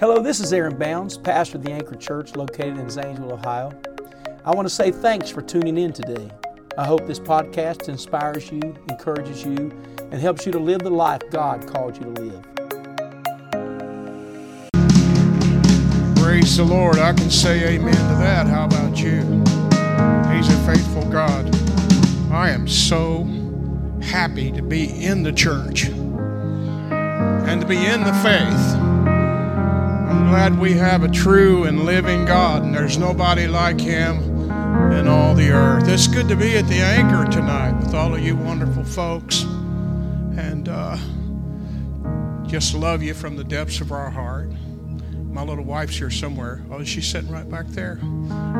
Hello, this is Aaron Bounds, pastor of the Anchor Church located in Zanesville, Ohio. I want to say thanks for tuning in today. I hope this podcast inspires you, encourages you, and helps you to live the life God called you to live. Praise the Lord. I can say amen to that. How about you? He's a faithful God. I am so happy to be in the church and to be in the faith. Glad we have a true and living God, and there's nobody like Him in all the earth. It's good to be at the anchor tonight with all of you wonderful folks, and uh, just love you from the depths of our heart. My little wife's here somewhere. Oh, she's sitting right back there.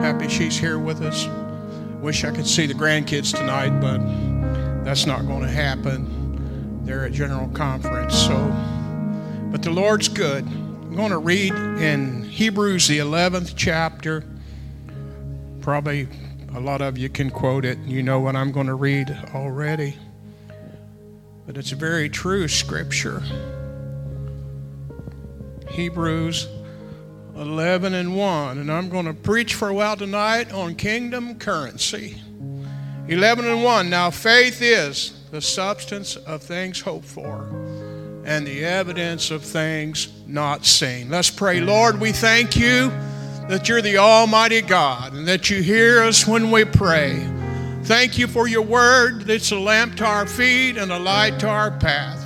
Happy she's here with us. Wish I could see the grandkids tonight, but that's not going to happen. They're at General Conference. So, but the Lord's good. Going to read in Hebrews, the 11th chapter. Probably a lot of you can quote it. You know what I'm going to read already. But it's a very true scripture. Hebrews 11 and 1. And I'm going to preach for a while tonight on kingdom currency. 11 and 1. Now, faith is the substance of things hoped for and the evidence of things not seen. Let's pray. Lord, we thank you that you're the Almighty God and that you hear us when we pray. Thank you for your word that's a lamp to our feet and a light to our path.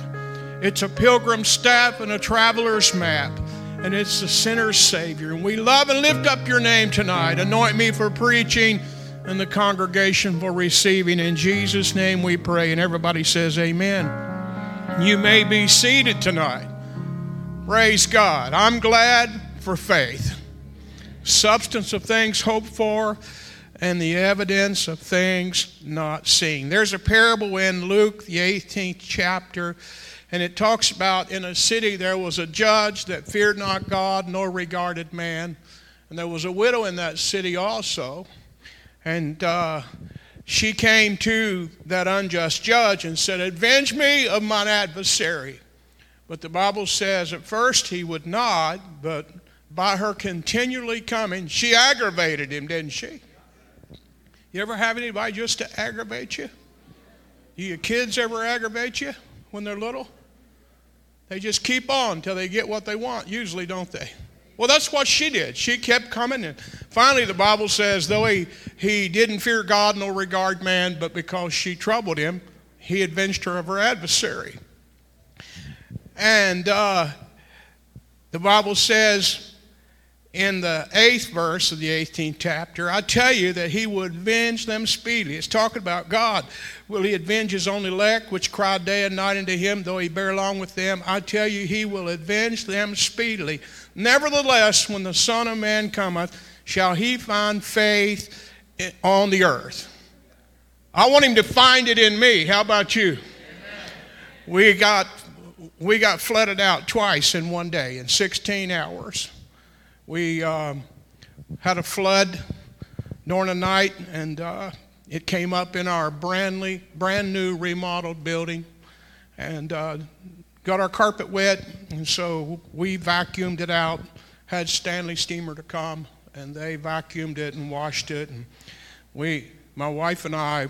It's a pilgrim's staff and a traveler's map and it's the sinner's Savior. And we love and lift up your name tonight. Anoint me for preaching and the congregation for receiving. In Jesus' name we pray. And everybody says, Amen. You may be seated tonight. Praise God. I'm glad for faith. Substance of things hoped for and the evidence of things not seen. There's a parable in Luke, the 18th chapter and it talks about in a city there was a judge that feared not God nor regarded man. And there was a widow in that city also. And uh, she came to that unjust judge and said, Avenge me of mine adversary. But the Bible says at first he would not, but by her continually coming, she aggravated him, didn't she? You ever have anybody just to aggravate you? Do your kids ever aggravate you when they're little? They just keep on till they get what they want, usually, don't they? Well, that's what she did. She kept coming, and finally, the Bible says, though he, he didn't fear God nor regard man, but because she troubled him, he avenged her of her adversary. And uh, the Bible says, in the eighth verse of the 18th chapter, I tell you that he would avenge them speedily. It's talking about God. Will he avenge his own elect, which cry day and night unto him, though he bear along with them? I tell you, he will avenge them speedily. Nevertheless, when the Son of Man cometh, shall he find faith on the earth? I want him to find it in me. How about you? Amen. We got we got flooded out twice in one day in 16 hours. We um, had a flood during the night, and uh, it came up in our brand, brand new remodeled building and uh, got our carpet wet. And so we vacuumed it out, had Stanley Steamer to come, and they vacuumed it and washed it. And we, my wife and I,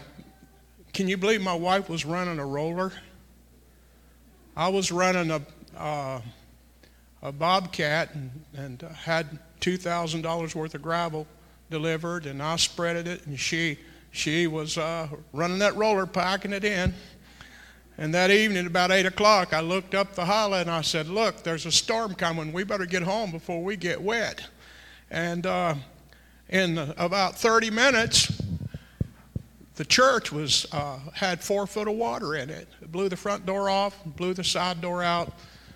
can you believe my wife was running a roller? I was running a. Uh, a bobcat and, and had $2,000 worth of gravel delivered, and I spreaded it, and she, she was uh, running that roller, packing it in. And that evening, about 8 o'clock, I looked up the hollow and I said, Look, there's a storm coming. We better get home before we get wet. And uh, in about 30 minutes, the church was uh, had four foot of water in it. It blew the front door off, blew the side door out,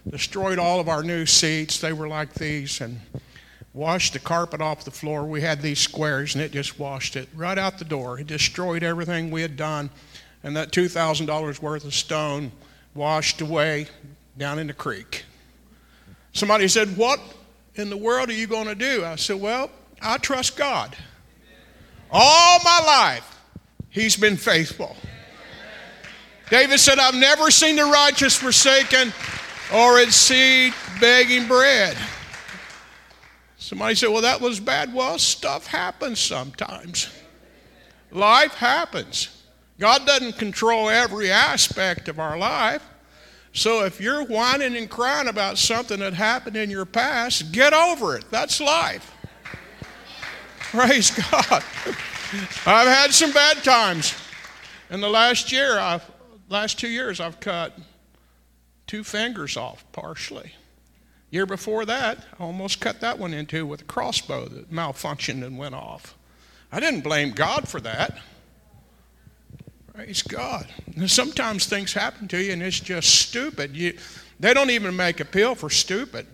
destroyed all of our new seats. They were like these and washed the carpet off the floor. We had these squares and it just washed it right out the door. It destroyed everything we had done. And that $2,000 worth of stone washed away down in the creek. Somebody said, What in the world are you going to do? I said, Well, I trust God. All my life, He's been faithful. David said, I've never seen the righteous forsaken or its seed begging bread. Somebody said, Well, that was bad. Well, stuff happens sometimes. Life happens. God doesn't control every aspect of our life. So if you're whining and crying about something that happened in your past, get over it. That's life. Praise God. I've had some bad times. In the last year, I've, last two years, I've cut two fingers off partially. Year before that, I almost cut that one into with a crossbow that malfunctioned and went off. I didn't blame God for that. Praise God. sometimes things happen to you and it's just stupid. You, they don't even make a pill for stupid.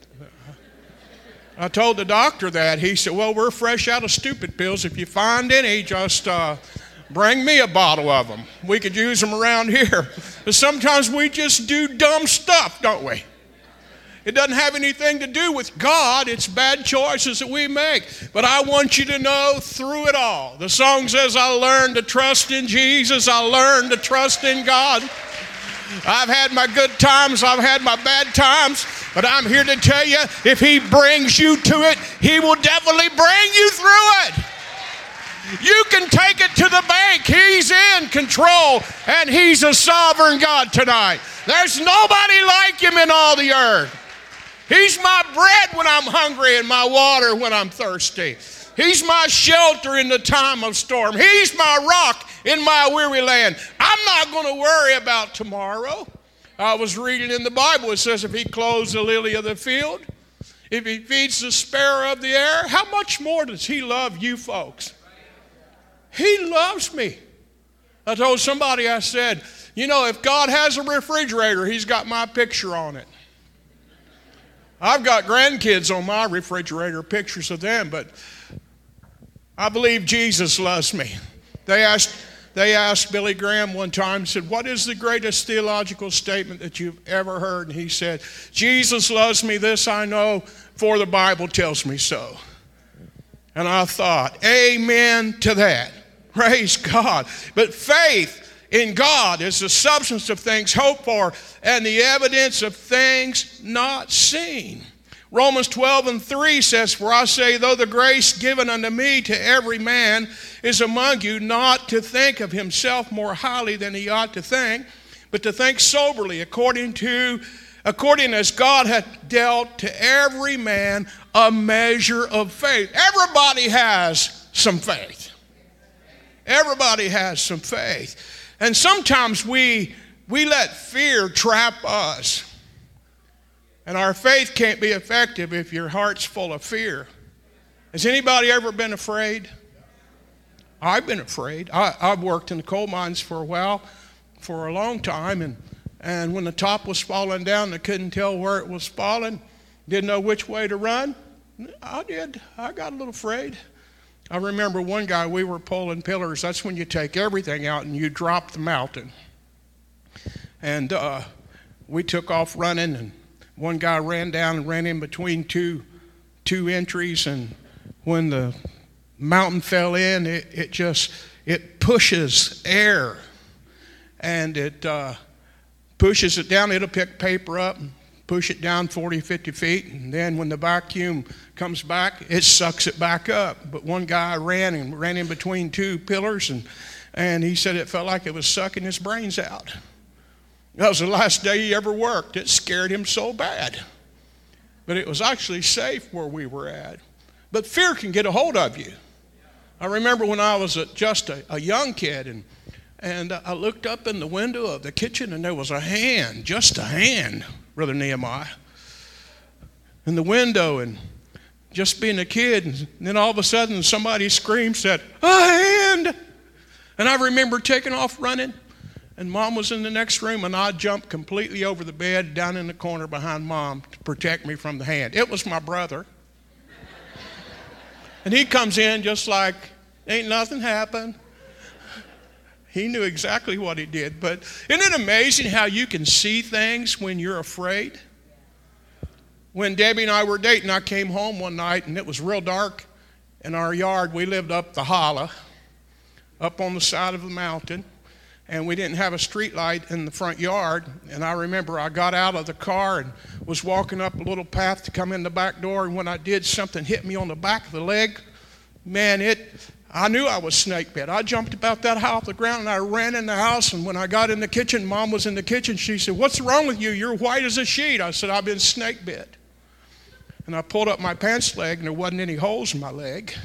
I told the doctor that. He said, Well, we're fresh out of stupid pills. If you find any, just uh, bring me a bottle of them. We could use them around here. But sometimes we just do dumb stuff, don't we? It doesn't have anything to do with God, it's bad choices that we make. But I want you to know through it all. The song says, I learned to trust in Jesus, I learned to trust in God. I've had my good times, I've had my bad times, but I'm here to tell you if He brings you to it, He will definitely bring you through it. You can take it to the bank. He's in control, and He's a sovereign God tonight. There's nobody like Him in all the earth. He's my bread when I'm hungry and my water when I'm thirsty. He's my shelter in the time of storm. He's my rock in my weary land. I'm not going to worry about tomorrow. I was reading in the Bible, it says, if he clothes the lily of the field, if he feeds the sparrow of the air, how much more does he love you folks? He loves me. I told somebody, I said, you know, if God has a refrigerator, he's got my picture on it. I've got grandkids on my refrigerator, pictures of them, but I believe Jesus loves me. They asked, they asked Billy Graham one time, said, What is the greatest theological statement that you've ever heard? And he said, Jesus loves me, this I know, for the Bible tells me so. And I thought, Amen to that. Praise God. But faith in God is the substance of things hoped for and the evidence of things not seen. Romans 12 and 3 says, For I say, though the grace given unto me to every man is among you, not to think of himself more highly than he ought to think, but to think soberly, according to according as God hath dealt to every man a measure of faith. Everybody has some faith. Everybody has some faith. And sometimes we, we let fear trap us. And our faith can't be effective if your heart's full of fear. Has anybody ever been afraid? I've been afraid. I, have worked in the coal mines for a while, for a long time, and, and when the top was falling down, I couldn't tell where it was falling, didn't know which way to run. I did. I got a little afraid. I remember one guy, we were pulling pillars. That's when you take everything out and you drop the mountain. And uh, we took off running, and one guy ran down and ran in between two, two entries. And when the mountain fell in, it, it just it pushes air, and it uh, pushes it down. It'll pick paper up, and push it down 40, 50 feet, and then when the vacuum comes back, it sucks it back up. But one guy ran and ran in between two pillars, and, and he said it felt like it was sucking his brains out. That was the last day he ever worked. It scared him so bad. But it was actually safe where we were at. But fear can get a hold of you. I remember when I was a, just a, a young kid, and, and I looked up in the window of the kitchen, and there was a hand, just a hand, Brother Nehemiah, in the window, and just being a kid, and then all of a sudden somebody screams said, A hand! And I remember taking off running, and mom was in the next room, and I jumped completely over the bed down in the corner behind mom to protect me from the hand. It was my brother. and he comes in just like, ain't nothing happened. He knew exactly what he did. But isn't it amazing how you can see things when you're afraid? When Debbie and I were dating, I came home one night and it was real dark in our yard. We lived up the hollow, up on the side of the mountain. and we didn't have a street light in the front yard. And I remember I got out of the car and was walking up a little path to come in the back door. And when I did, something hit me on the back of the leg. Man, it. I knew I was snake bit. I jumped about that high off the ground and I ran in the house. And when I got in the kitchen, mom was in the kitchen. She said, What's wrong with you? You're white as a sheet. I said, I've been snake bit. And I pulled up my pants leg and there wasn't any holes in my leg.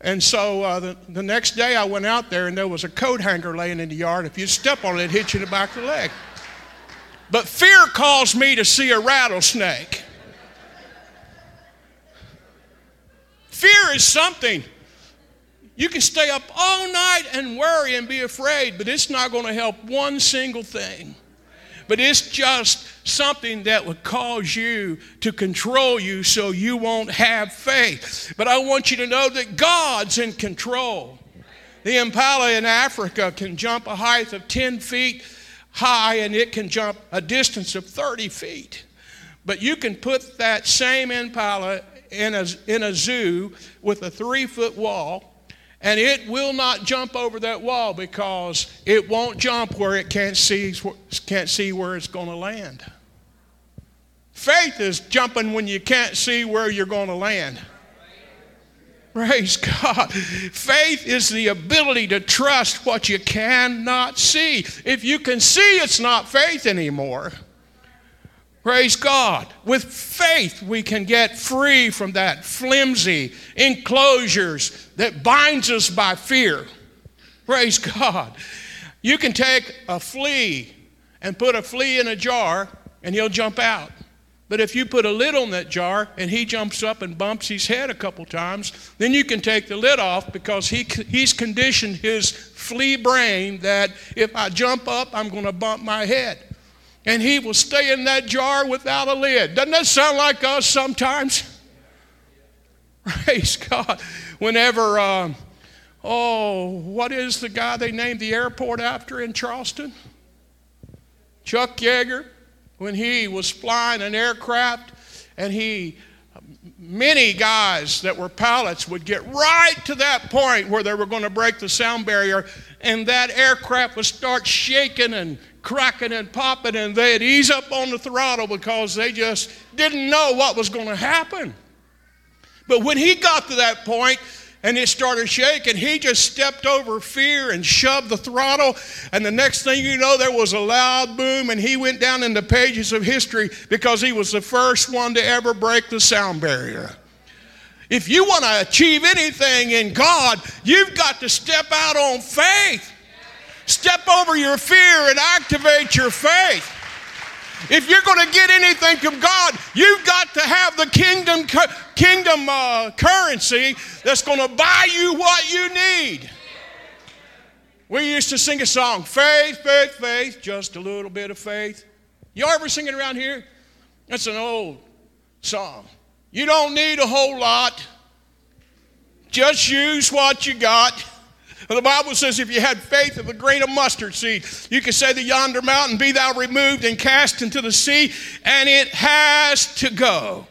And so uh, the, the next day I went out there and there was a coat hanger laying in the yard. If you step on it, it hit you in the back of the leg. But fear caused me to see a rattlesnake. Fear is something. You can stay up all night and worry and be afraid, but it's not going to help one single thing but it's just something that would cause you to control you so you won't have faith. But I want you to know that God's in control. The impala in Africa can jump a height of 10 feet high and it can jump a distance of 30 feet. But you can put that same impala in a, in a zoo with a three foot wall and it will not jump over that wall because it won't jump where it can't see, can't see where it's going to land. Faith is jumping when you can't see where you're going to land. Praise God. Faith is the ability to trust what you cannot see. If you can see, it's not faith anymore. Praise God. With faith, we can get free from that flimsy enclosures that binds us by fear. Praise God. You can take a flea and put a flea in a jar and he'll jump out. But if you put a lid on that jar and he jumps up and bumps his head a couple times, then you can take the lid off because he, he's conditioned his flea brain that if I jump up, I'm going to bump my head and he will stay in that jar without a lid. Doesn't that sound like us sometimes? Praise God. Whenever, uh, oh, what is the guy they named the airport after in Charleston? Chuck Yeager, when he was flying an aircraft and he many guys that were pilots would get right to that point where they were going to break the sound barrier and that aircraft would start shaking and cracking and popping, and they'd ease up on the throttle because they just didn't know what was going to happen. But when he got to that point, and it started shaking. He just stepped over fear and shoved the throttle. And the next thing you know, there was a loud boom, and he went down in the pages of history because he was the first one to ever break the sound barrier. If you want to achieve anything in God, you've got to step out on faith. Step over your fear and activate your faith. If you're going to get anything from God, you've got to have the kingdom, kingdom uh, currency that's going to buy you what you need. We used to sing a song, faith, faith, faith, just a little bit of faith. You ever sing it around here? That's an old song. You don't need a whole lot. Just use what you got. The Bible says if you had faith of a grain of mustard seed, you could say to yonder mountain, Be thou removed and cast into the sea, and it has to go.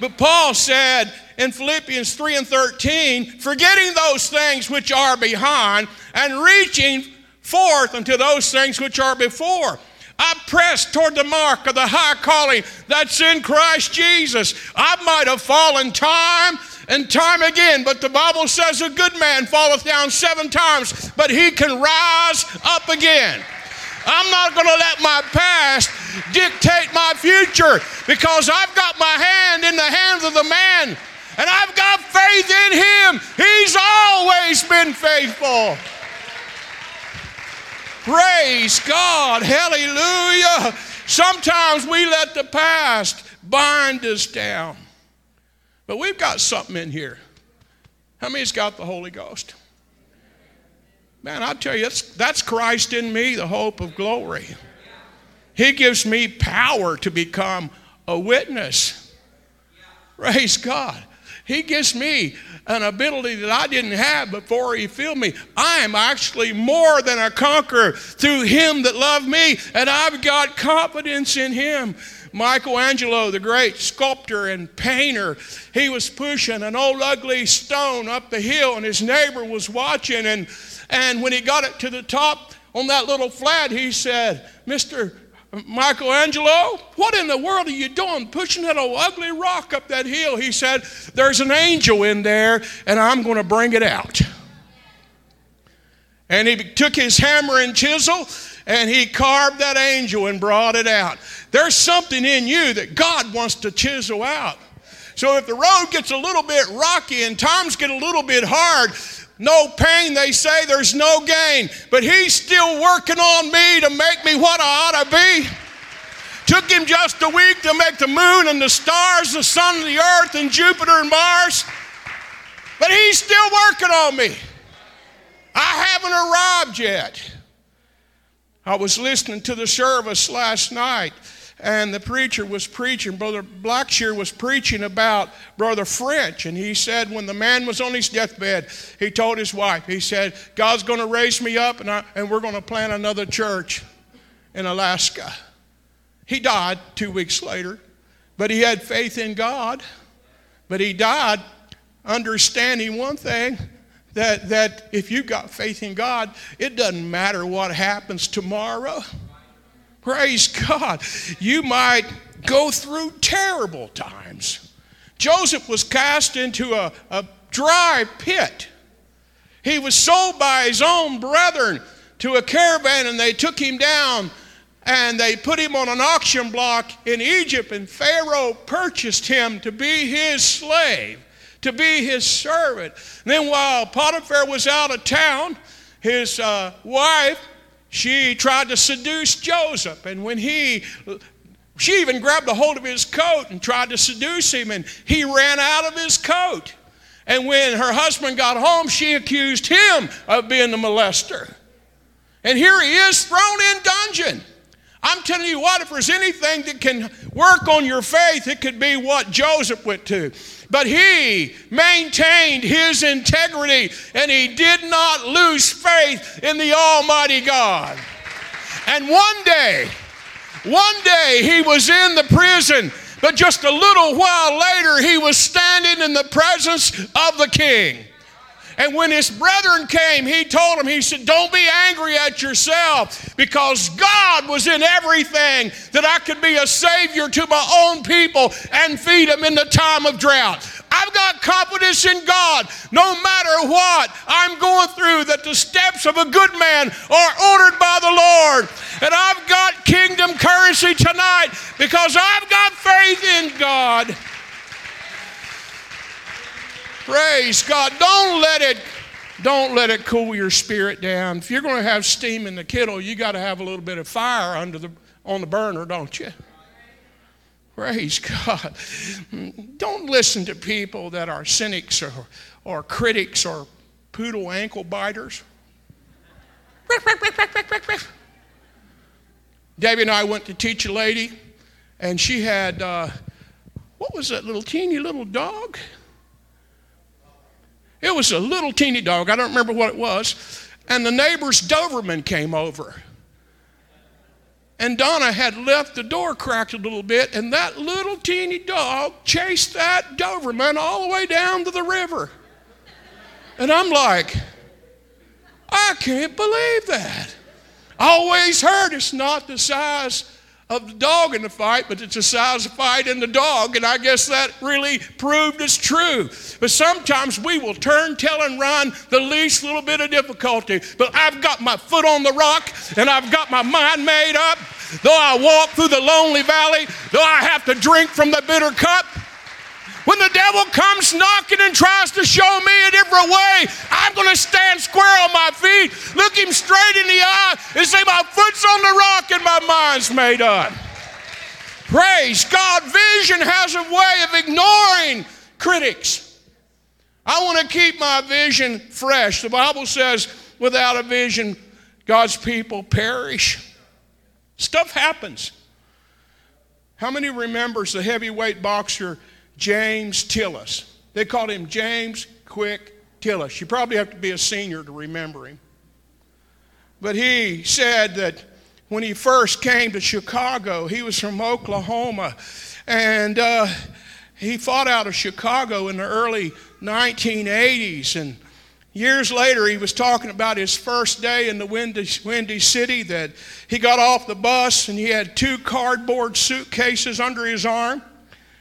But Paul said in Philippians 3 and 13, forgetting those things which are behind and reaching forth unto those things which are before. I press toward the mark of the high calling that's in Christ Jesus. I might have fallen time and time again. But the Bible says a good man falleth down seven times, but he can rise up again. I'm not going to let my past dictate my future because I've got my hand in the hands of the man and I've got faith in him. He's always been faithful. Praise God. Hallelujah. Sometimes we let the past bind us down. But we've got something in here. How many's got the Holy Ghost? Man, I tell you, that's, that's Christ in me, the hope of glory. He gives me power to become a witness. Praise God. He gives me an ability that I didn't have before He filled me. I am actually more than a conqueror through Him that loved me, and I've got confidence in Him. Michelangelo, the great sculptor and painter, he was pushing an old ugly stone up the hill, and his neighbor was watching. And, and when he got it to the top, on that little flat, he said, Mr. Michelangelo, what in the world are you doing pushing that old ugly rock up that hill? He said, There's an angel in there, and I'm going to bring it out. And he took his hammer and chisel and he carved that angel and brought it out. There's something in you that God wants to chisel out. So if the road gets a little bit rocky and times get a little bit hard, no pain, they say, there's no gain. But he's still working on me to make me what I ought to be. Took him just a week to make the moon and the stars, the sun and the earth, and Jupiter and Mars. But he's still working on me. I haven't arrived yet. I was listening to the service last night, and the preacher was preaching. Brother Blackshear was preaching about Brother French, and he said when the man was on his deathbed, he told his wife, he said, God's going to raise me up, and, I, and we're going to plant another church in Alaska. He died two weeks later, but he had faith in God. But he died understanding one thing that, that if you've got faith in God, it doesn't matter what happens tomorrow. Praise God. You might go through terrible times. Joseph was cast into a, a dry pit. He was sold by his own brethren to a caravan, and they took him down and they put him on an auction block in Egypt, and Pharaoh purchased him to be his slave, to be his servant. And then while Potiphar was out of town, his uh, wife, she tried to seduce Joseph. And when he, she even grabbed a hold of his coat and tried to seduce him, and he ran out of his coat. And when her husband got home, she accused him of being the molester. And here he is thrown in dungeon. I'm telling you what, if there's anything that can work on your faith, it could be what Joseph went to. But he maintained his integrity and he did not lose faith in the Almighty God. And one day, one day he was in the prison, but just a little while later he was standing in the presence of the king. And when his brethren came, he told them, he said, Don't be angry at yourself because God was in everything that I could be a savior to my own people and feed them in the time of drought. I've got confidence in God no matter what I'm going through, that the steps of a good man are ordered by the Lord. And I've got kingdom currency tonight because I've got faith in God. Praise God. Don't let it don't let it cool your spirit down. If you're going to have steam in the kettle, you got to have a little bit of fire under the on the burner, don't you? Praise God. Don't listen to people that are cynics or, or critics or poodle ankle biters. Debbie and I went to teach a lady, and she had, uh, what was that little teeny little dog? It was a little teeny dog. I don't remember what it was. And the neighbor's Doberman came over. And Donna had left the door cracked a little bit, and that little teeny dog chased that Doberman all the way down to the river. And I'm like, I can't believe that. I always heard it's not the size of the dog in the fight, but it's a size of fight in the dog, and I guess that really proved it's true. But sometimes we will turn, tell, and run the least little bit of difficulty. But I've got my foot on the rock, and I've got my mind made up. Though I walk through the lonely valley, though I have to drink from the bitter cup, when the devil comes knocking and tries to show me a different way, I'm going to stand square on my feet, look him straight in the eye, and say, My foot's on the rock and my mind's made up. Praise God. Vision has a way of ignoring critics. I want to keep my vision fresh. The Bible says, without a vision, God's people perish. Stuff happens. How many remembers the heavyweight boxer James Tillis. They called him James Quick Tillis. You probably have to be a senior to remember him. But he said that when he first came to Chicago, he was from Oklahoma, and uh, he fought out of Chicago in the early 1980s. And Years later, he was talking about his first day in the windy, windy city that he got off the bus and he had two cardboard suitcases under his arm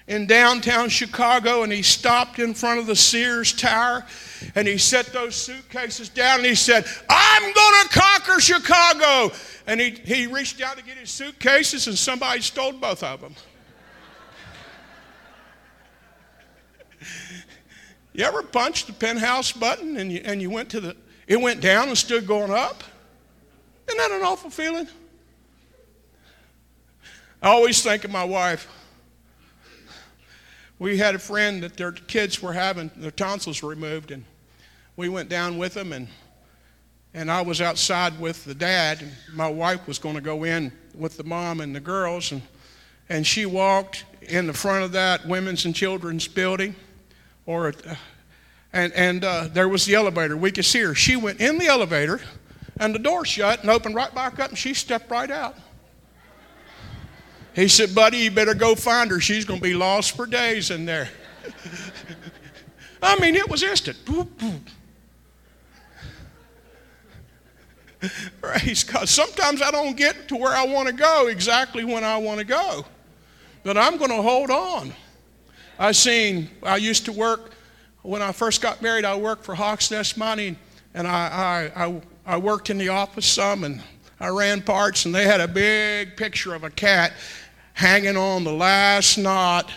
in downtown Chicago and he stopped in front of the Sears Tower and he set those suitcases down and he said, I'm going to conquer Chicago. And he, he reached out to get his suitcases and somebody stole both of them. You ever punched the penthouse button and you, and you went to the, it went down and stood going up? Isn't that an awful feeling? I always think of my wife. We had a friend that their kids were having their tonsils removed, and we went down with them, and and I was outside with the dad, and my wife was going to go in with the mom and the girls, and and she walked in the front of that women's and children's building, or and and uh, there was the elevator. We could see her. She went in the elevator, and the door shut and opened right back up, and she stepped right out. He said, "Buddy, you better go find her. She's going to be lost for days in there." I mean, it was instant. Praise God. Sometimes I don't get to where I want to go exactly when I want to go, but I'm going to hold on. I seen. I used to work when I first got married. I worked for Hawks Nest Mining, and I, I, I, I worked in the office some, and I ran parts, and they had a big picture of a cat hanging on the last knot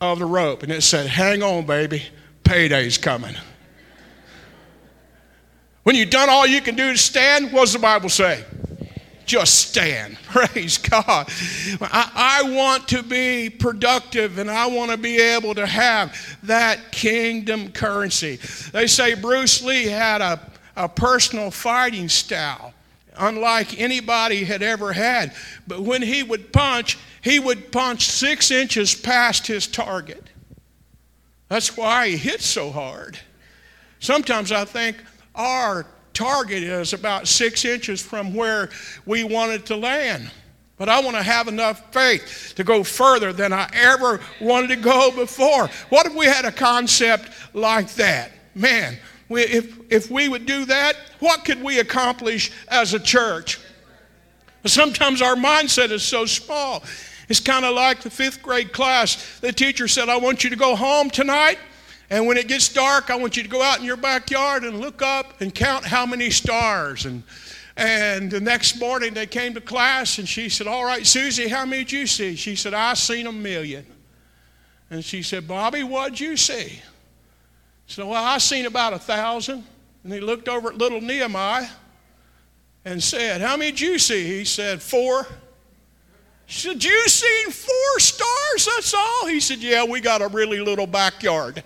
of the rope, and it said, "Hang on, baby, payday's coming." When you've done all you can do to stand, what does the Bible say? Just stand. Praise God. I, I, want to be productive and I want to be able to have that kingdom currency. They say Bruce Lee had a, a personal fighting style unlike anybody had ever had. But when he would punch, he would punch six inches past his target. That's why he hit so hard. Sometimes I think our target is about six inches from where we want it to land. But I want to have enough faith to go further than I ever wanted to go before. What if we had a concept like that? Man, we, if, if we would do that, what could we accomplish as a church? Sometimes our mindset is so small. It's kind of like the fifth grade class. The teacher said, I want you to go home tonight and when it gets dark, I want you to go out in your backyard and look up and count how many stars. And, and the next morning they came to class and she said, All right, Susie, how many did you see? She said, I seen a million. And she said, Bobby, what'd you see? So, well, I seen about a thousand. And he looked over at little Nehemiah and said, How many did you see? He said, Four. She said, You seen four stars? That's all? He said, Yeah, we got a really little backyard.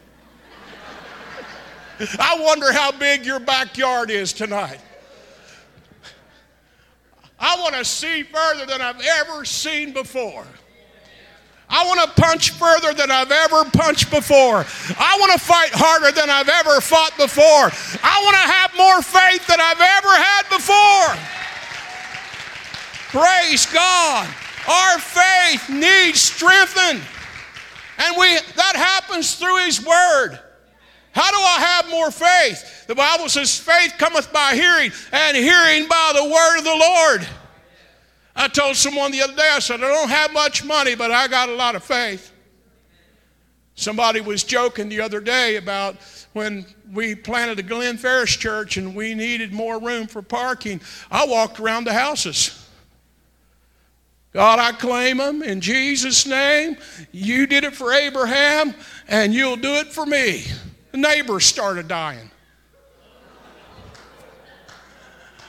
I wonder how big your backyard is tonight. I want to see further than I've ever seen before. I want to punch further than I've ever punched before. I want to fight harder than I've ever fought before. I want to have more faith than I've ever had before. Praise God. Our faith needs strengthened. And we that happens through his word. How do I have more faith? The Bible says faith cometh by hearing, and hearing by the word of the Lord. I told someone the other day, I said, I don't have much money, but I got a lot of faith. Somebody was joking the other day about when we planted a Glen Ferris church and we needed more room for parking. I walked around the houses. God, I claim them in Jesus' name. You did it for Abraham, and you'll do it for me. The neighbors started dying.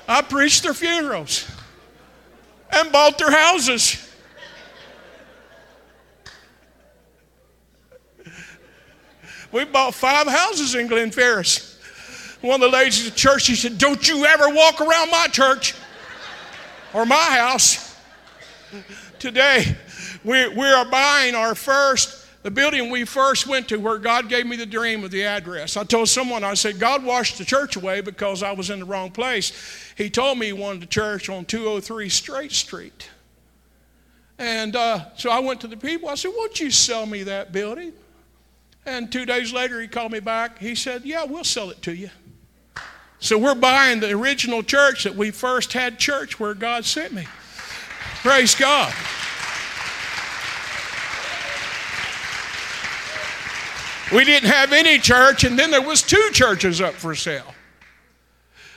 I preached their funerals and bought their houses. We bought five houses in Glen Ferris. One of the ladies at the church, she said, Don't you ever walk around my church or my house. Today, we, we are buying our first the building we first went to where God gave me the dream of the address. I told someone, I said, God washed the church away because I was in the wrong place. He told me he wanted a church on 203 Straight Street. And uh, so I went to the people. I said, Won't you sell me that building? And two days later, he called me back. He said, Yeah, we'll sell it to you. So we're buying the original church that we first had church where God sent me. Praise God. We didn't have any church, and then there was two churches up for sale.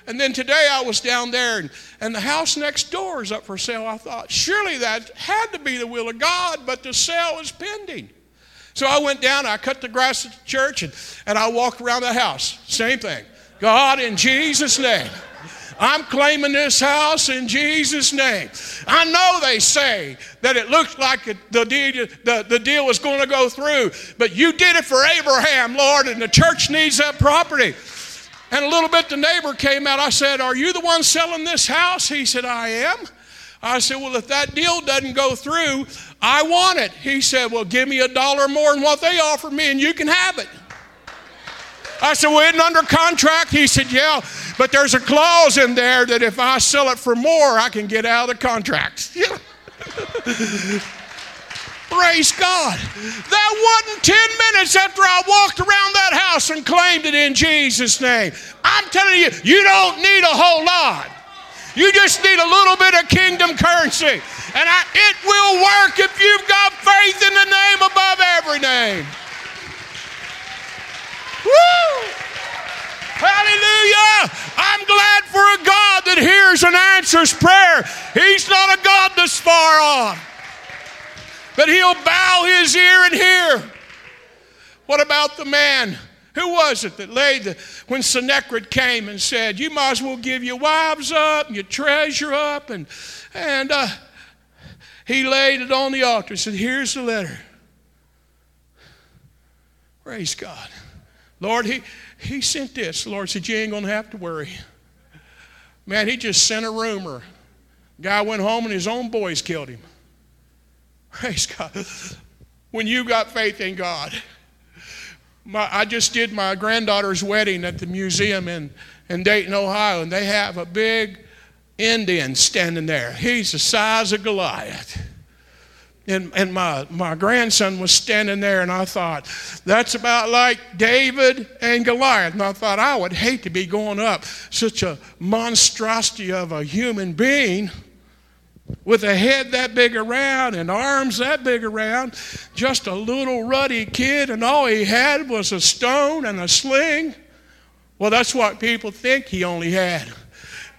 And then today I was down there, and, and the house next door is up for sale. I thought, surely that had to be the will of God, but the sale is pending. So I went down, I cut the grass at the church, and, and I walked around the house. Same thing. God, in Jesus' name. I'm claiming this house in Jesus' name. I know they say that it looked like the, deal, the, the deal was going to go through, but you did it for Abraham, Lord, and the church needs that property. And a little bit the neighbor came out. I said, Are you the one selling this house? He said, I am. I said, Well, if that deal doesn't go through, I want it. He said, Well, give me a dollar more than what they offer me, and you can have it. I said, Well, isn't under contract? He said, Yeah, but there's a clause in there that if I sell it for more, I can get out of the contract. Praise God. That wasn't 10 minutes after I walked around that house and claimed it in Jesus' name. I'm telling you, you don't need a whole lot. You just need a little bit of kingdom currency. And I, it will work if you've got faith in the name above every name. Woo! Hallelujah! I'm glad for a God that hears and answers prayer. He's not a God that's far off, but He'll bow His ear and hear. What about the man? Who was it that laid the, when Sennacherib came and said, You might as well give your wives up and your treasure up? And, and uh, he laid it on the altar and said, Here's the letter. Praise God. Lord, he, he sent this. The Lord said, You ain't going to have to worry. Man, he just sent a rumor. Guy went home and his own boys killed him. Praise God. When you got faith in God. My, I just did my granddaughter's wedding at the museum in, in Dayton, Ohio, and they have a big Indian standing there. He's the size of Goliath. And, and my, my grandson was standing there, and I thought, that's about like David and Goliath. And I thought, I would hate to be going up such a monstrosity of a human being with a head that big around and arms that big around, just a little ruddy kid, and all he had was a stone and a sling. Well, that's what people think he only had.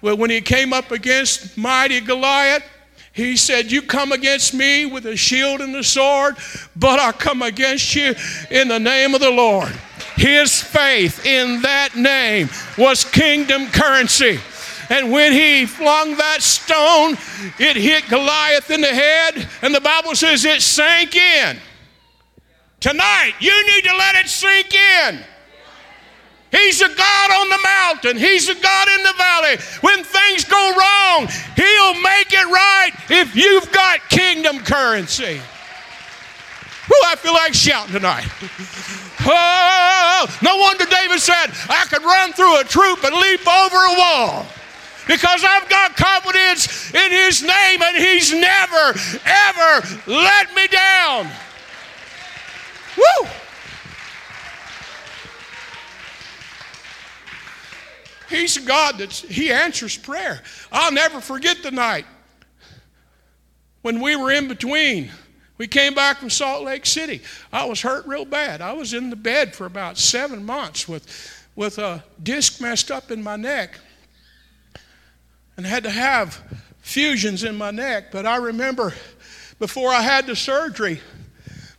Well, when he came up against mighty Goliath, he said, You come against me with a shield and a sword, but I come against you in the name of the Lord. His faith in that name was kingdom currency. And when he flung that stone, it hit Goliath in the head, and the Bible says it sank in. Tonight, you need to let it sink in. He's a God on the mountain. He's a God in the valley. When things go wrong, He'll make it right if you've got kingdom currency. Who I feel like shouting tonight. Oh, no wonder David said, I could run through a troop and leap over a wall. Because I've got confidence in his name and he's never, ever let me down. Woo! He's a God that He answers prayer. I'll never forget the night when we were in between. We came back from Salt Lake City. I was hurt real bad. I was in the bed for about seven months with, with a disc messed up in my neck and had to have fusions in my neck. But I remember before I had the surgery,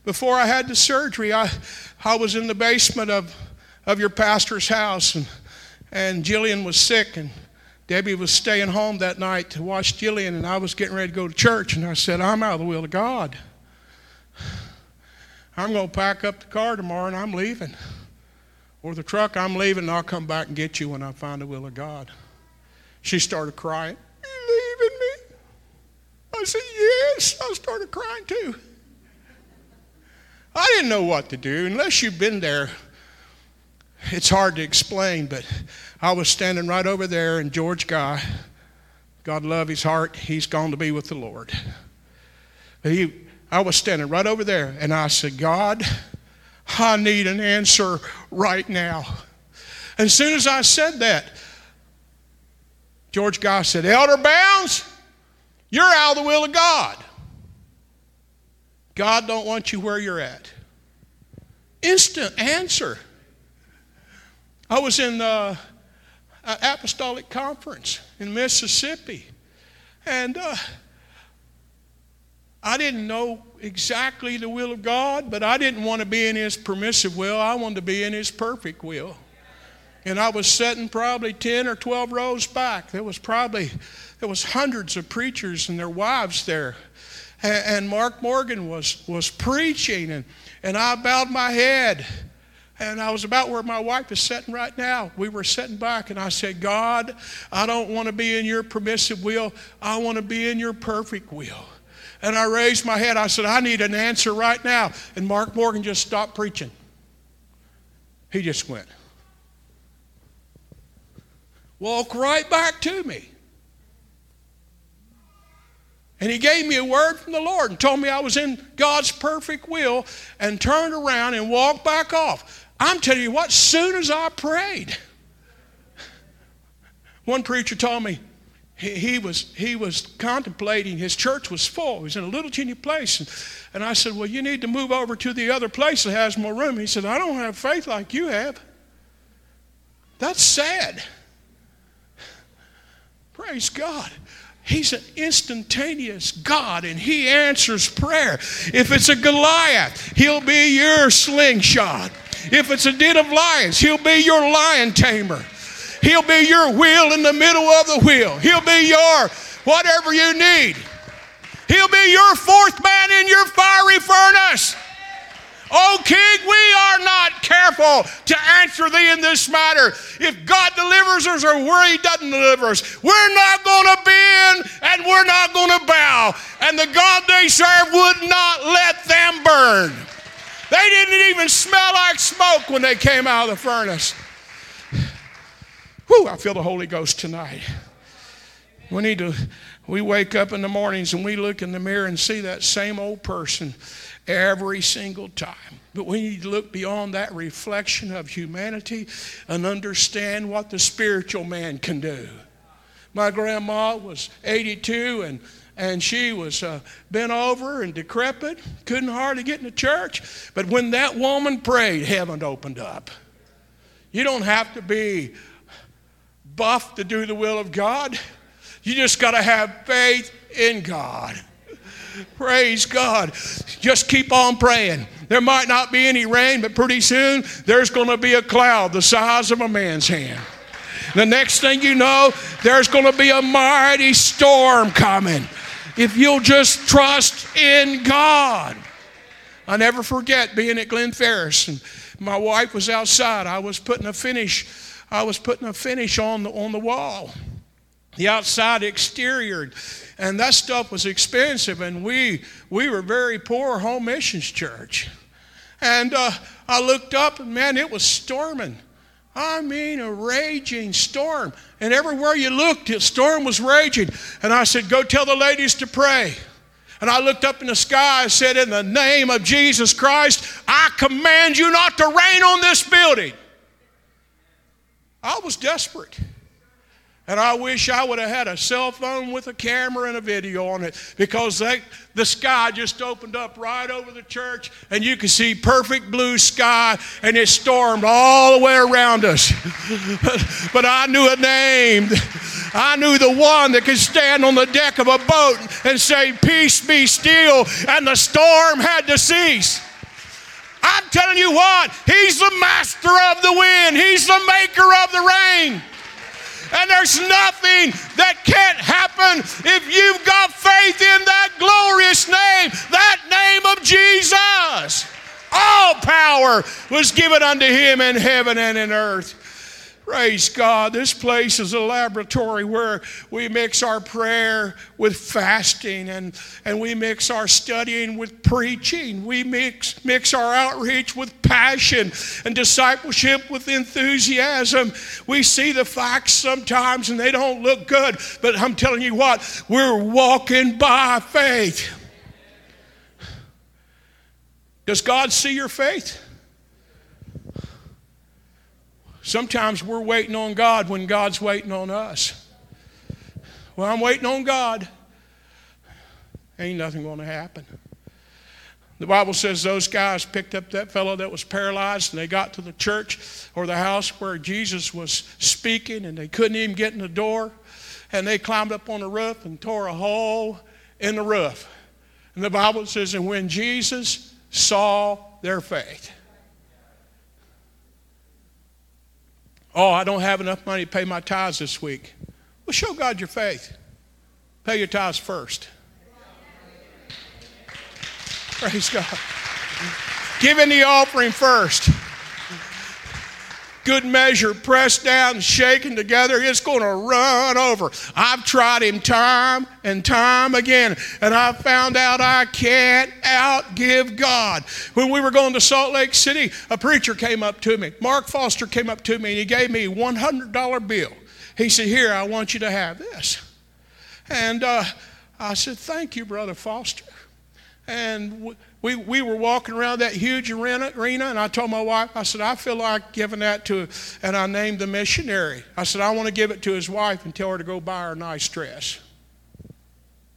before I had the surgery, I, I was in the basement of, of your pastor's house and and Jillian was sick, and Debbie was staying home that night to watch Jillian, and I was getting ready to go to church, and I said, I'm out of the will of God. I'm going to pack up the car tomorrow, and I'm leaving. Or the truck, I'm leaving, and I'll come back and get you when I find the will of God. She started crying. You leaving me? I said, Yes. I started crying too. I didn't know what to do unless you've been there it's hard to explain, but I was standing right over there, and George Guy, God love his heart, he's gone to be with the Lord. He, I was standing right over there, and I said, God, I need an answer right now. As soon as I said that, George Guy said, Elder Bounds, you're out of the will of God. God don't want you where you're at. Instant answer. I was in the uh, apostolic conference in Mississippi, and uh, I didn't know exactly the will of God, but I didn't want to be in His permissive will. I wanted to be in His perfect will. And I was sitting probably 10 or 12 rows back. There was probably, there was hundreds of preachers and their wives there. And Mark Morgan was, was preaching, and, and I bowed my head. And I was about where my wife is sitting right now. We were sitting back, and I said, God, I don't want to be in your permissive will. I want to be in your perfect will. And I raised my head. I said, I need an answer right now. And Mark Morgan just stopped preaching. He just went. Walk right back to me. And he gave me a word from the Lord and told me I was in God's perfect will and turned around and walked back off. I'm telling you what, soon as I prayed, one preacher told me he, he was, he was contemplating, his church was full. He was in a little teeny place. And, and I said, Well, you need to move over to the other place that has more room. He said, I don't have faith like you have. That's sad. Praise God. He's an instantaneous God and He answers prayer. If it's a Goliath, He'll be your slingshot. If it's a den of lions, He'll be your lion tamer. He'll be your wheel in the middle of the wheel. He'll be your whatever you need. He'll be your fourth man in your fiery furnace. Oh, King, we are not careful to answer thee in this matter. If God delivers us or where he doesn't deliver us, we're not going to bend and we're not going to bow. And the God they serve would not let them burn. They didn't even smell like smoke when they came out of the furnace. Whew, I feel the Holy Ghost tonight. We need to, we wake up in the mornings and we look in the mirror and see that same old person every single time. But we need to look beyond that reflection of humanity and understand what the spiritual man can do. My grandma was 82 and and she was uh, bent over and decrepit, couldn't hardly get in the church. But when that woman prayed, heaven opened up. You don't have to be buff to do the will of God. You just got to have faith in God. Praise God. Just keep on praying. There might not be any rain, but pretty soon there's going to be a cloud the size of a man's hand. The next thing you know, there's going to be a mighty storm coming. If you'll just trust in God. I never forget being at Glen Ferris and my wife was outside. I was putting a finish, I was putting a finish on the on the wall. The outside exterior. And that stuff was expensive and we we were very poor home missions church. And uh, i looked up and man it was storming. I mean a raging storm. And everywhere you looked the storm was raging. And i said go tell the ladies to pray. And I looked up in the sky and said, In the name of Jesus Christ, I command you not to rain on this building. I was desperate. And I wish I would have had a cell phone with a camera and a video on it because they, the sky just opened up right over the church and you could see perfect blue sky and it stormed all the way around us. but I knew a name. I knew the one that could stand on the deck of a boat and say, Peace be still, and the storm had to cease. I'm telling you what, He's the master of the wind, He's the maker of the rain. And there's nothing that can't happen if you've got faith in that glorious name, that name of Jesus. All power was given unto him in heaven and in earth. Praise God. This place is a laboratory where we mix our prayer with fasting and, and we mix our studying with preaching. We mix, mix our outreach with passion and discipleship with enthusiasm. We see the facts sometimes and they don't look good, but I'm telling you what, we're walking by faith. Does God see your faith? Sometimes we're waiting on God when God's waiting on us. Well, I'm waiting on God. Ain't nothing going to happen. The Bible says those guys picked up that fellow that was paralyzed and they got to the church or the house where Jesus was speaking and they couldn't even get in the door. And they climbed up on the roof and tore a hole in the roof. And the Bible says, and when Jesus saw their faith, oh, I don't have enough money to pay my tithes this week. Well, show God your faith. Pay your tithes first. Praise God. Give in the offering first. Good measure, pressed down, shaken together, it's going to run over. I've tried him time and time again, and I found out I can't outgive God. When we were going to Salt Lake City, a preacher came up to me. Mark Foster came up to me, and he gave me a $100 bill. He said, Here, I want you to have this. And uh, I said, Thank you, Brother Foster. And we, we were walking around that huge arena, arena, and I told my wife, I said, I feel like giving that to, and I named the missionary. I said, I want to give it to his wife and tell her to go buy her a nice dress.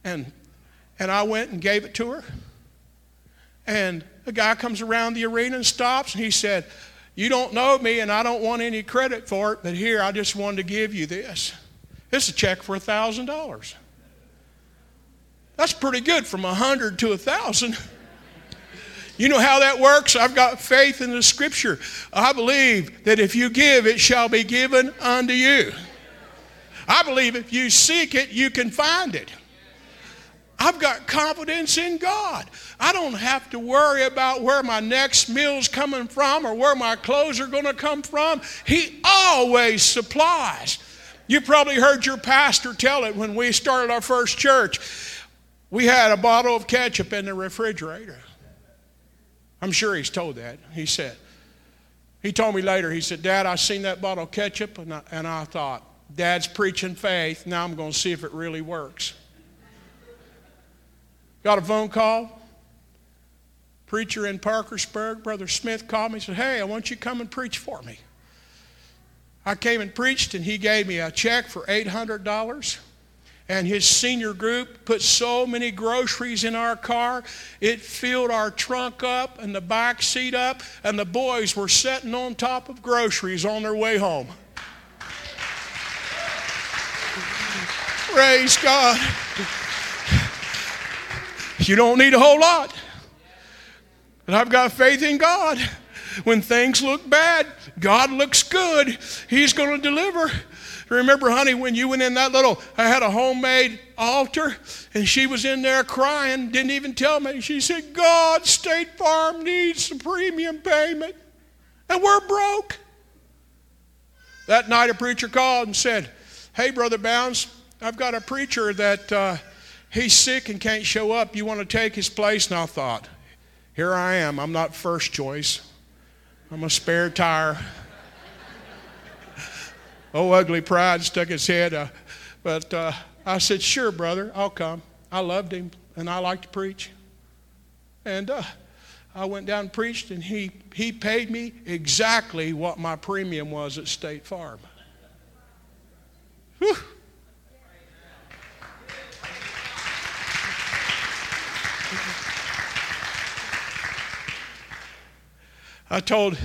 And, and I went and gave it to her. And a guy comes around the arena and stops, and he said, You don't know me, and I don't want any credit for it, but here, I just wanted to give you this. Is a check for a $1,000. That's pretty good from a hundred to a thousand. You know how that works? I've got faith in the scripture. I believe that if you give, it shall be given unto you. I believe if you seek it, you can find it. I've got confidence in God. I don't have to worry about where my next meal's coming from or where my clothes are going to come from. He always supplies. You probably heard your pastor tell it when we started our first church. We had a bottle of ketchup in the refrigerator. I'm sure he's told that. He said, he told me later, he said, Dad, I seen that bottle of ketchup, and I, and I thought, Dad's preaching faith. Now I'm going to see if it really works. Got a phone call. Preacher in Parkersburg, Brother Smith called me and said, Hey, I want you to come and preach for me. I came and preached, and he gave me a check for $800 and his senior group put so many groceries in our car, it filled our trunk up and the back seat up, and the boys were sitting on top of groceries on their way home. Praise God. You don't need a whole lot. But I've got faith in God. When things look bad, God looks good. He's going to deliver. Remember, honey, when you went in that little, I had a homemade altar, and she was in there crying, didn't even tell me. She said, God, State Farm needs the premium payment, and we're broke. That night, a preacher called and said, Hey, Brother Bounds, I've got a preacher that uh, he's sick and can't show up. You want to take his place? And I thought, Here I am. I'm not first choice, I'm a spare tire. Oh, ugly pride stuck his head. Uh, but uh, I said, Sure, brother, I'll come. I loved him and I like to preach. And uh, I went down and preached, and he, he paid me exactly what my premium was at State Farm. Whew. I told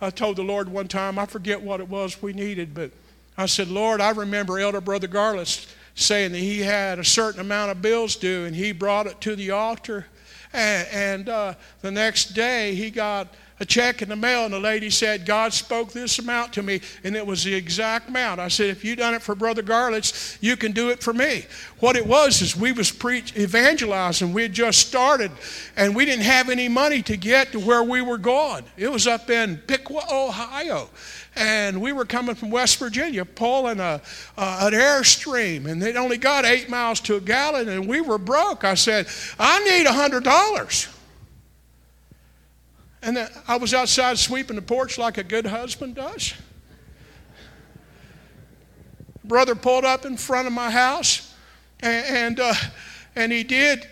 I told the Lord one time, I forget what it was we needed, but I said, Lord, I remember Elder Brother Garland saying that he had a certain amount of bills due, and he brought it to the altar. And, and uh, the next day, he got a check in the mail, and the lady said, God spoke this amount to me, and it was the exact amount. I said, if you done it for Brother Garlitz, you can do it for me. What it was is we was preach evangelizing. We had just started, and we didn't have any money to get to where we were going. It was up in Piqua, Ohio and we were coming from West Virginia pulling a, uh, an airstream, and they'd only got eight miles to a gallon, and we were broke. I said, I need a hundred dollars. And I was outside sweeping the porch like a good husband does. Brother pulled up in front of my house, and and, uh, and he did.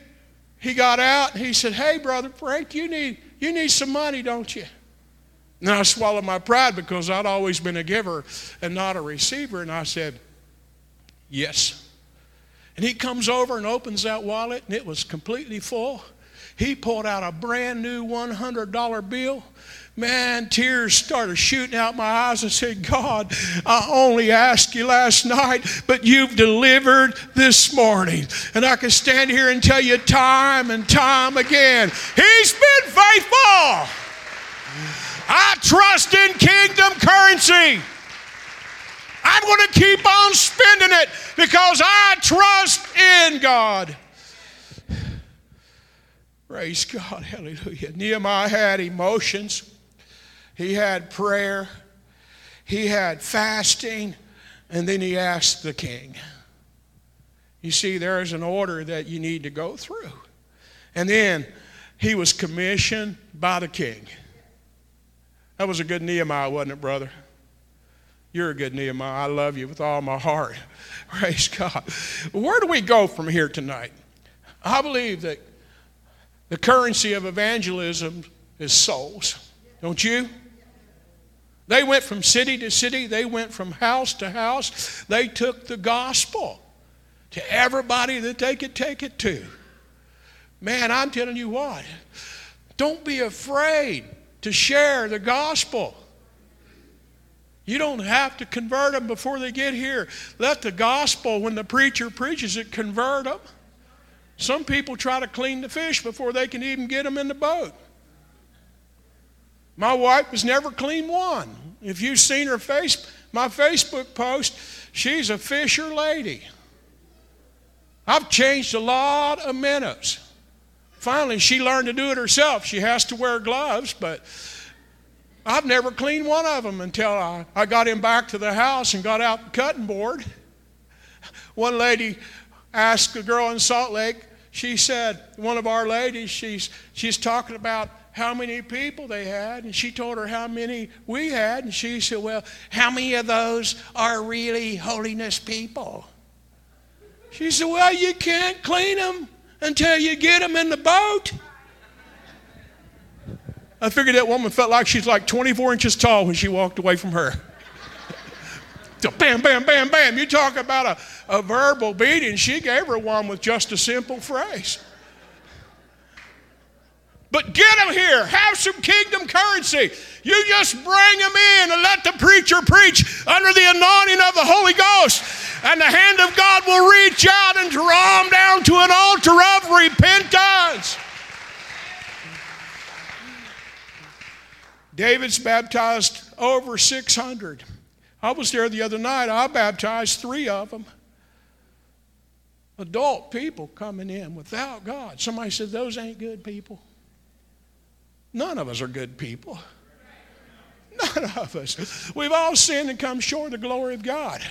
He got out and he said, "Hey, brother Frank, you need you need some money, don't you?" And I swallowed my pride because I'd always been a giver and not a receiver, and I said, "Yes." And he comes over and opens that wallet, and it was completely full. He pulled out a brand new $100 bill. Man, tears started shooting out my eyes. I said, God, I only asked you last night, but you've delivered this morning. And I can stand here and tell you time and time again, He's been faithful. I trust in kingdom currency. I'm going to keep on spending it because I trust in God. Praise God. Hallelujah. Nehemiah had emotions, he had prayer, he had fasting, and then he asked the king. You see, there is an order that you need to go through. And then he was commissioned by the king. That was a good Nehemiah, wasn't it, brother? You're a good Nehemiah. I love you with all my heart. Praise God. Where do we go from here tonight? I believe that the currency of evangelism is souls. Don't you? They went from city to city, they went from house to house. They took the gospel to everybody that they could take it to. Man, I'm telling you what, don't be afraid to share the gospel. You don't have to convert them before they get here. Let the gospel, when the preacher preaches it, convert them. Some people try to clean the fish before they can even get them in the boat. My wife has never cleaned one. If you've seen her face, my Facebook post, she's a fisher lady. I've changed a lot of minnows. Finally, she learned to do it herself. She has to wear gloves, but I've never cleaned one of them until I, I got him back to the house and got out the cutting board. One lady asked a girl in Salt Lake, she said, one of our ladies, she's, she's talking about how many people they had, and she told her how many we had, and she said, Well, how many of those are really holiness people? She said, Well, you can't clean them until you get them in the boat. I figured that woman felt like she's like 24 inches tall when she walked away from her. So bam, bam, bam, bam. You talk about a, a verbal beating. She gave her one with just a simple phrase. But get them here. Have some kingdom currency. You just bring them in and let the preacher preach under the anointing of the Holy Ghost. And the hand of God will reach out and draw them down to an altar of repentance. David's baptized over 600. I was there the other night. I baptized three of them. Adult people coming in without God. Somebody said, Those ain't good people. None of us are good people. None of us. We've all sinned and come short of the glory of God.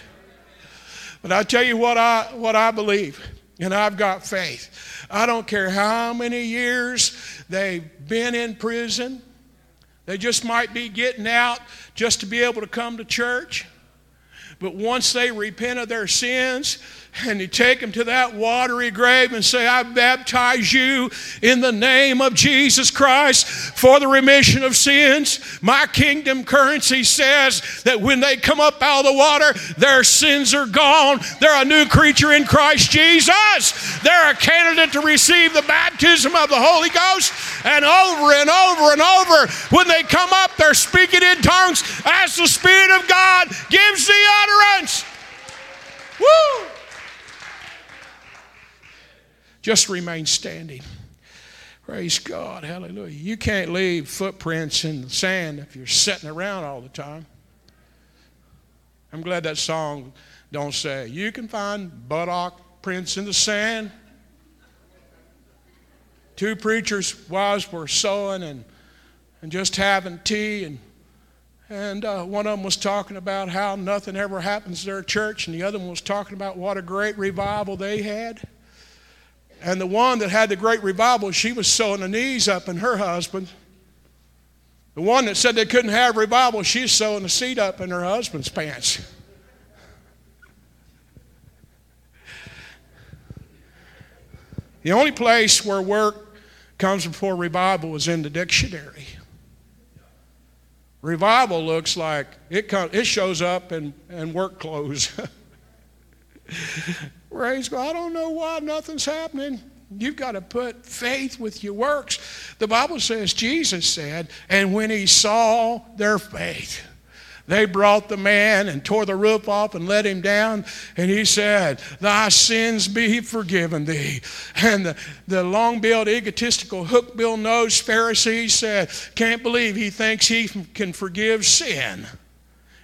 But I tell you what I, what I believe, and I've got faith. I don't care how many years they've been in prison, they just might be getting out just to be able to come to church. But once they repent of their sins, and you take them to that watery grave and say, I baptize you in the name of Jesus Christ for the remission of sins. My kingdom currency says that when they come up out of the water, their sins are gone. They're a new creature in Christ Jesus. They're a candidate to receive the baptism of the Holy Ghost. And over and over and over, when they come up, they're speaking in tongues as the Spirit of God gives the utterance. Woo! Just remain standing. Praise God. Hallelujah. You can't leave footprints in the sand if you're sitting around all the time. I'm glad that song don't say, you can find buttock prints in the sand. Two preachers' wives were sewing and, and just having tea, and, and uh, one of them was talking about how nothing ever happens to their church, and the other one was talking about what a great revival they had. And the one that had the great revival, she was sewing the knees up in her husband. The one that said they couldn't have revival, she's sewing the seat up in her husband's pants. The only place where work comes before revival is in the dictionary. Revival looks like it, comes, it shows up in, in work clothes. Praise God. I don't know why nothing's happening. You've got to put faith with your works. The Bible says, Jesus said, and when he saw their faith, they brought the man and tore the roof off and let him down. And he said, Thy sins be forgiven thee. And the, the long billed, egotistical, hook bill nosed Pharisee said, Can't believe he thinks he can forgive sin.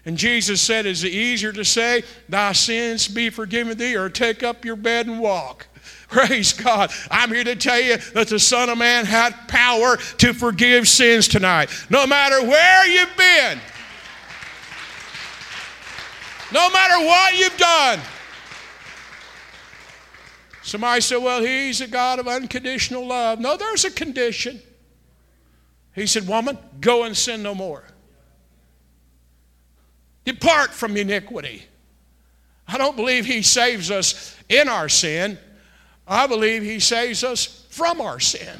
And Jesus said, Is it easier to say, Thy sins be forgiven thee, or take up your bed and walk? Praise God. I'm here to tell you that the Son of Man had power to forgive sins tonight. No matter where you've been, no matter what you've done. Somebody said, Well, he's a God of unconditional love. No, there's a condition. He said, Woman, go and sin no more. Depart from iniquity. I don't believe he saves us in our sin. I believe he saves us from our sin.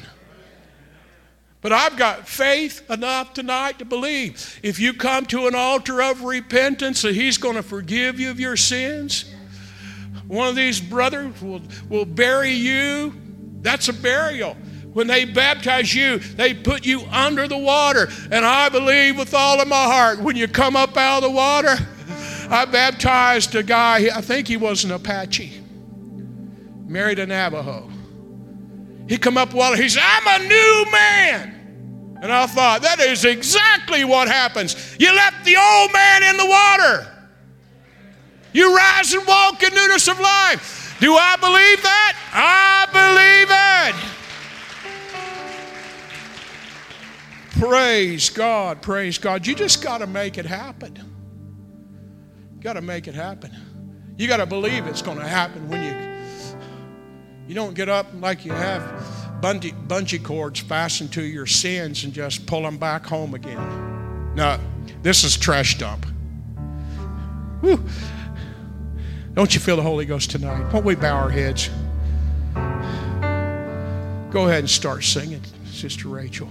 But I've got faith enough tonight to believe if you come to an altar of repentance that He's going to forgive you of your sins. One of these brothers will, will bury you. That's a burial. When they baptize you, they put you under the water. And I believe with all of my heart, when you come up out of the water, I baptized a guy, I think he was an Apache, married a Navajo. He come up water, he said, I'm a new man. And I thought, that is exactly what happens. You left the old man in the water. You rise and walk in newness of life. Do I believe that? I believe it. Praise God, praise God. You just got to make it happen. You got to make it happen. You got to believe it's going to happen when you you don't get up like you have bungee, bungee cords fastened to your sins and just pull them back home again. No, this is trash dump. Whew. Don't you feel the Holy Ghost tonight? Won't we bow our heads? Go ahead and start singing, Sister Rachel.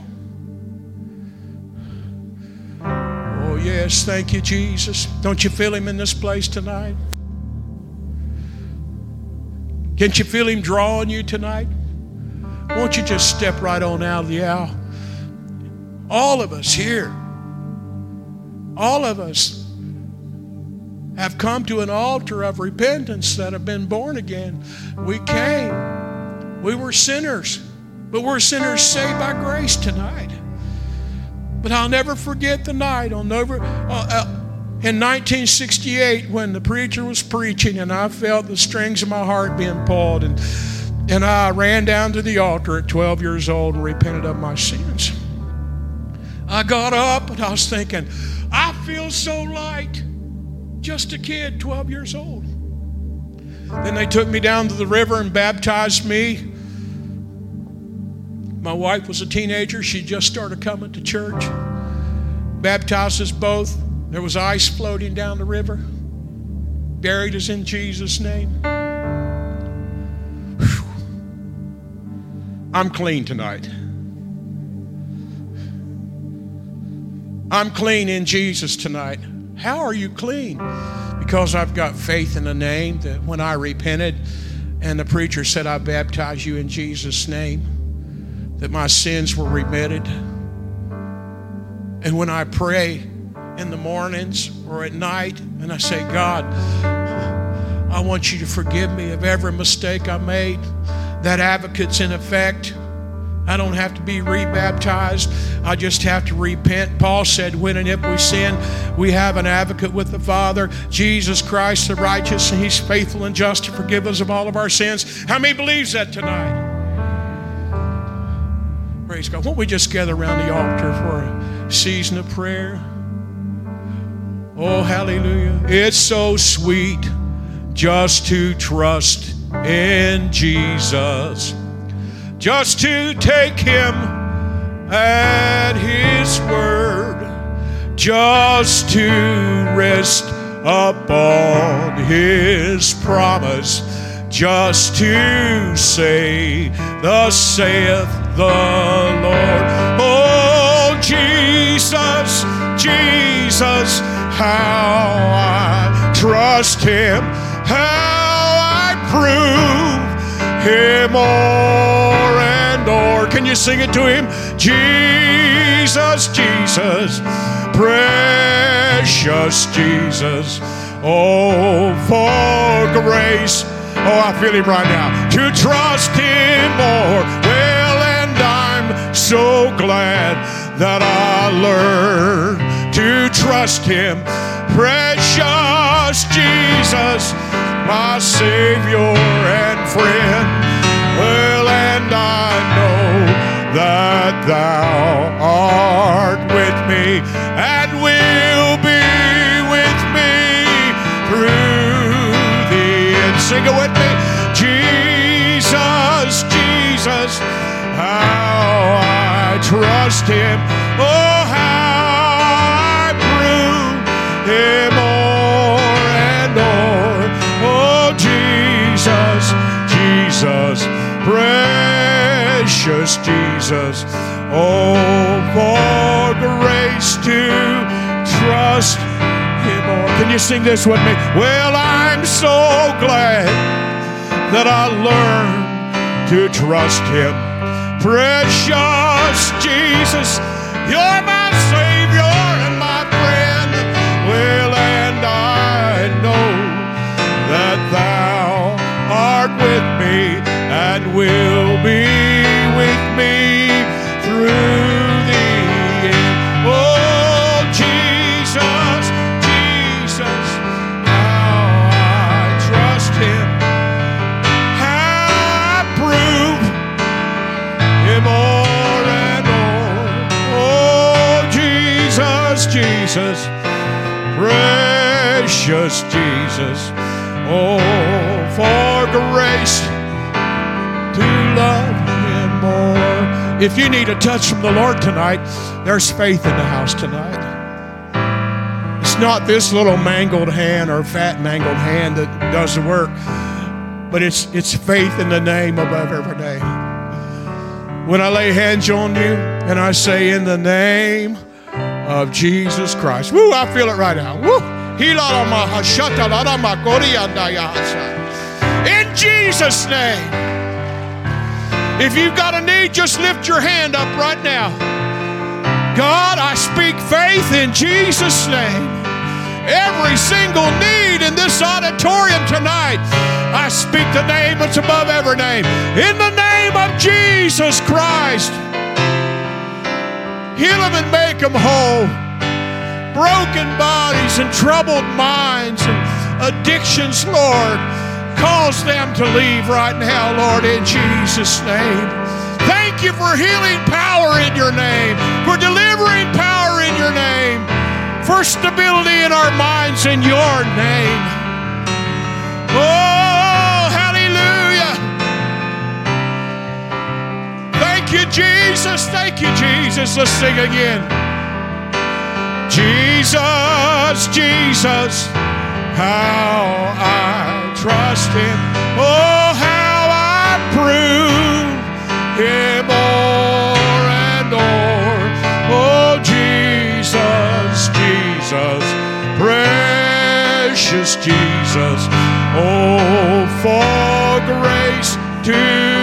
Oh, yes, thank you, Jesus. Don't you feel Him in this place tonight? Can't you feel Him drawing you tonight? Won't you just step right on out of the aisle? All of us here, all of us have come to an altar of repentance that have been born again. We came, we were sinners, but we're sinners saved by grace tonight. But I'll never forget the night. I'll. Uh, uh, in 1968, when the preacher was preaching, and I felt the strings of my heart being pulled, and and I ran down to the altar at 12 years old and repented of my sins. I got up and I was thinking, I feel so light. Just a kid, 12 years old. Then they took me down to the river and baptized me. My wife was a teenager. She just started coming to church. Baptized us both. There was ice floating down the river. Buried us in Jesus' name. I'm clean tonight. I'm clean in Jesus tonight. How are you clean? Because I've got faith in the name that when I repented and the preacher said, I baptize you in Jesus' name, that my sins were remitted. And when I pray in the mornings or at night and I say, God, I want you to forgive me of every mistake I made that advocate's in effect. I don't have to be rebaptized. I just have to repent. Paul said, When and if we sin, we have an advocate with the Father, Jesus Christ the righteous, and He's faithful and just to forgive us of all of our sins. How many believes that tonight? Praise God. Won't we just gather around the altar for a season of prayer? Oh, hallelujah. It's so sweet just to trust in Jesus. Just to take him at his word, just to rest upon his promise, just to say, Thus saith the Lord. Oh, Jesus, Jesus, how I trust him, how I prove Him more and more. Can you sing it to Him? Jesus, Jesus, precious Jesus. Oh, for grace. Oh, I feel Him right now. To trust Him more. So glad that I learned to trust Him. Precious Jesus, my Savior and friend. Well, and I know that Thou art trust Him. Oh, how I prove Him more and more. Oh, Jesus, Jesus, precious Jesus. Oh, for grace to trust Him more. Can you sing this with me? Well, I'm so glad that I learned to trust Him. Precious Jesus, you're my Savior and my friend. Well, and I know that Thou art with me and will Jesus, precious Jesus. Oh, for grace to love Him more. If you need a touch from the Lord tonight, there's faith in the house tonight. It's not this little mangled hand or fat mangled hand that does the work, but it's it's faith in the name above every name. When I lay hands on you and I say in the name of Jesus Christ. Woo, I feel it right now. Woo. In Jesus' name. If you've got a need, just lift your hand up right now. God, I speak faith in Jesus' name. Every single need in this auditorium tonight, I speak the name that's above every name. In the name of Jesus Christ, heal them and make them whole. Broken bodies and troubled minds and addictions, Lord, cause them to leave right now, Lord, in Jesus' name. Thank you for healing power in your name, for delivering power in your name, for stability in our minds in your name. Oh, you, Jesus. Thank you, Jesus. Let's sing again. Jesus, Jesus, how I trust Him. Oh, how I prove Him more and more. Oh, Jesus, Jesus, precious Jesus. Oh, for grace to